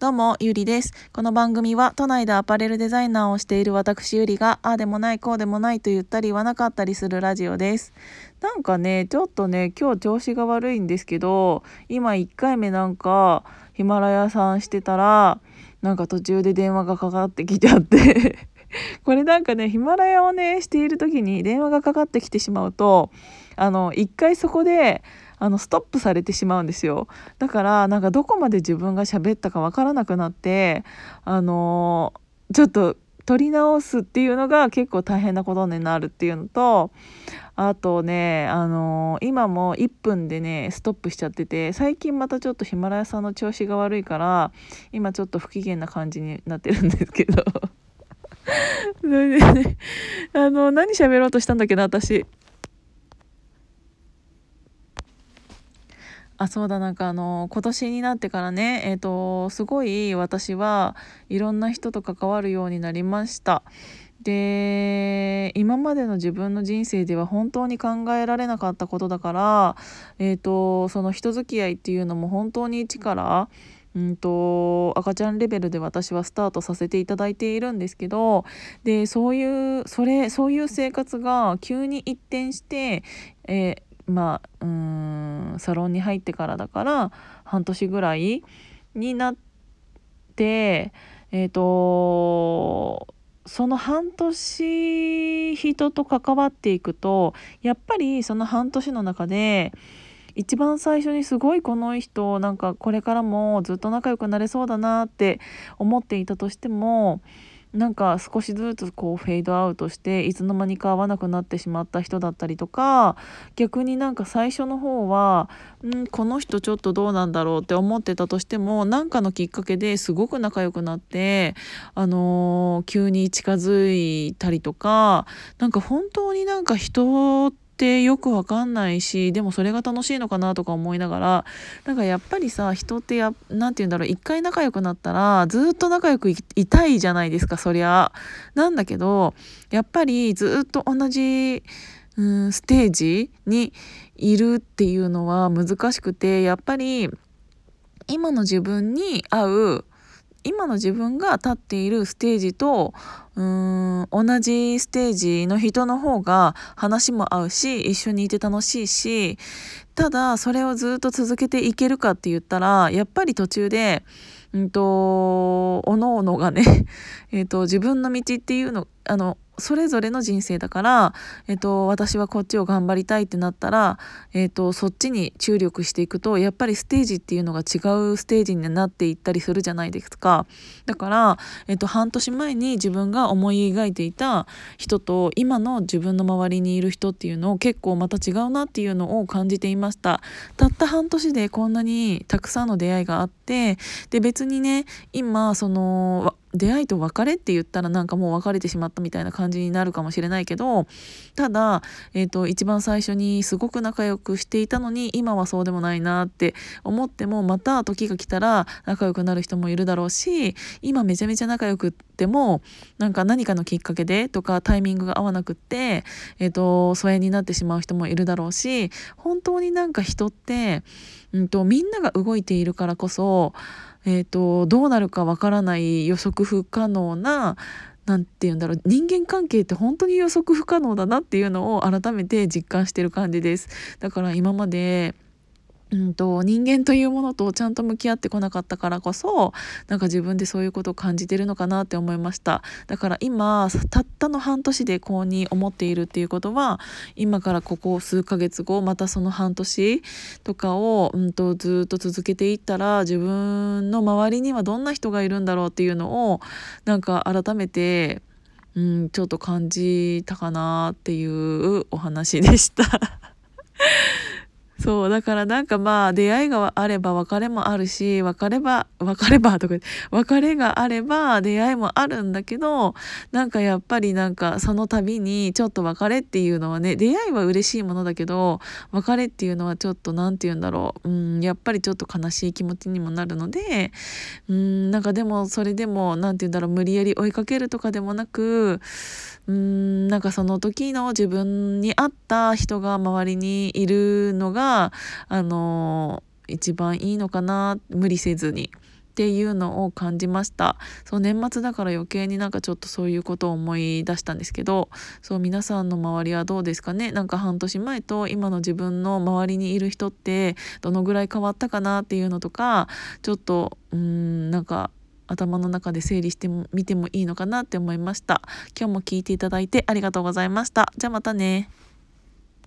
どうも、ゆりです。この番組は都内でアパレルデザイナーをしている私ゆりが、ああでもない、こうでもないと言ったり言わなかったりするラジオです。なんかね、ちょっとね、今日調子が悪いんですけど、今1回目なんかヒマラヤさんしてたら、なんか途中で電話がかかってきちゃって これなんかね、ヒマラヤをね、している時に電話がかかってきてしまうと、あの、一回そこで、あのストップされてしまうんですよ。だからなんかどこまで自分が喋ったかわからなくなってあのー、ちょっと取り直すっていうのが結構大変なことになるっていうのとあとね、あのー、今も1分でねストップしちゃってて最近またちょっとヒマラヤさんの調子が悪いから今ちょっと不機嫌な感じになってるんですけど。それでねあの何喋ろうとしたんだっけな私。あそうだなんかあの今年になってからねえっ、ー、とすごい私はいろんな人と関わるようになりました。で今までの自分の人生では本当に考えられなかったことだからえっ、ー、とその人付き合いっていうのも本当に一からうんと赤ちゃんレベルで私はスタートさせていただいているんですけどでそういうそれそういう生活が急に一転して、えーまあうんサロンに入ってからだから半年ぐらいになってえっ、ー、とその半年人と関わっていくとやっぱりその半年の中で一番最初にすごいこの人なんかこれからもずっと仲良くなれそうだなって思っていたとしてもなんか少しずつこうフェードアウトしていつの間にか会わなくなってしまった人だったりとか逆になんか最初の方はんこの人ちょっとどうなんだろうって思ってたとしても何かのきっかけですごく仲良くなってあのー、急に近づいたりとかなんか本当になんか人ってってよくわかんないしでもそれが楽しいのかなとか思いながらなんかやっぱりさ人って何て言うんだろう一回仲良くなったらずっと仲良くいたいじゃないですかそりゃ。なんだけどやっぱりずっと同じうんステージにいるっていうのは難しくてやっぱり今の自分に合う今の自分が立っているステージとうーん同じステージの人の方が話も合うし一緒にいて楽しいしただそれをずっと続けていけるかって言ったらやっぱり途中でうんとおのおのがね えと自分の道っていうのあのそれぞれの人生だから、えっと、私はこっちを頑張りたいってなったら、えっと、そっちに注力していくとやっぱりステージっていうのが違うステージになっていったりするじゃないですか。だから、えっと、半年前に自分が思い描いていた人と今の自分の周りにいる人っていうのを結構また違うなっていうのを感じていました。たった半年でこんなにたくさんの出会いがあってで別にね今その出会いと別れって言ったらなんかもう別れてしまったみたいな感じになるかもしれないけどただ、えーと、一番最初にすごく仲良くしていたのに今はそうでもないなって思ってもまた時が来たら仲良くなる人もいるだろうし今めちゃめちゃ仲良くってもなんか何かのきっかけでとかタイミングが合わなくって、えーと疎遠になってしまう人もいるだろうし本当になんか人って、うんとみんなが動いているからこそえーと、どうなるかわからない予測不可能な何て言うんだろう人間関係って本当に予測不可能だなっていうのを改めて実感してる感じです。だから今までうんと、人間というものとちゃんと向き合ってこなかったからこそなんか自分でそういうことを感じてるのかなって思いました。だから今たったの半年でこうに思っているっていうことは今からここ数ヶ月後またその半年とかを、うんと、ずっと続けていったら自分の周りにはどんな人がいるんだろうっていうのをなんか改めてうん、ちょっと感じたかなっていうお話でした。そうだからなんかまあ出会いがあれば別れもあるし別れば別れば とか別れがあれば出会いもあるんだけどなんかやっぱりなんかその度にちょっと別れっていうのはね出会いは嬉しいものだけど別れっていうのはちょっと何て言うんだろう。うんやっぱりちょっと悲しい気持ちにもなるのでうんなんかでもそれでも何て言うんだろう無理やり追いかけるとかでもなくうんなんかその時の自分に合った人が周りにいるのがあの一番いいのかな無理せずにっっていうのを感じました。そう年末だから余計になんかちょっとそういうことを思い出したんですけどそう皆さんの周りはどうですかね？なんか半年前と今の自分の周りにいる人ってどのぐらい変わったかなっていうのとかちょっとうんなんか頭の中で整理してみてもいいのかなって思いました。今日も聞いていただいてありがとうございました。じゃあまたね。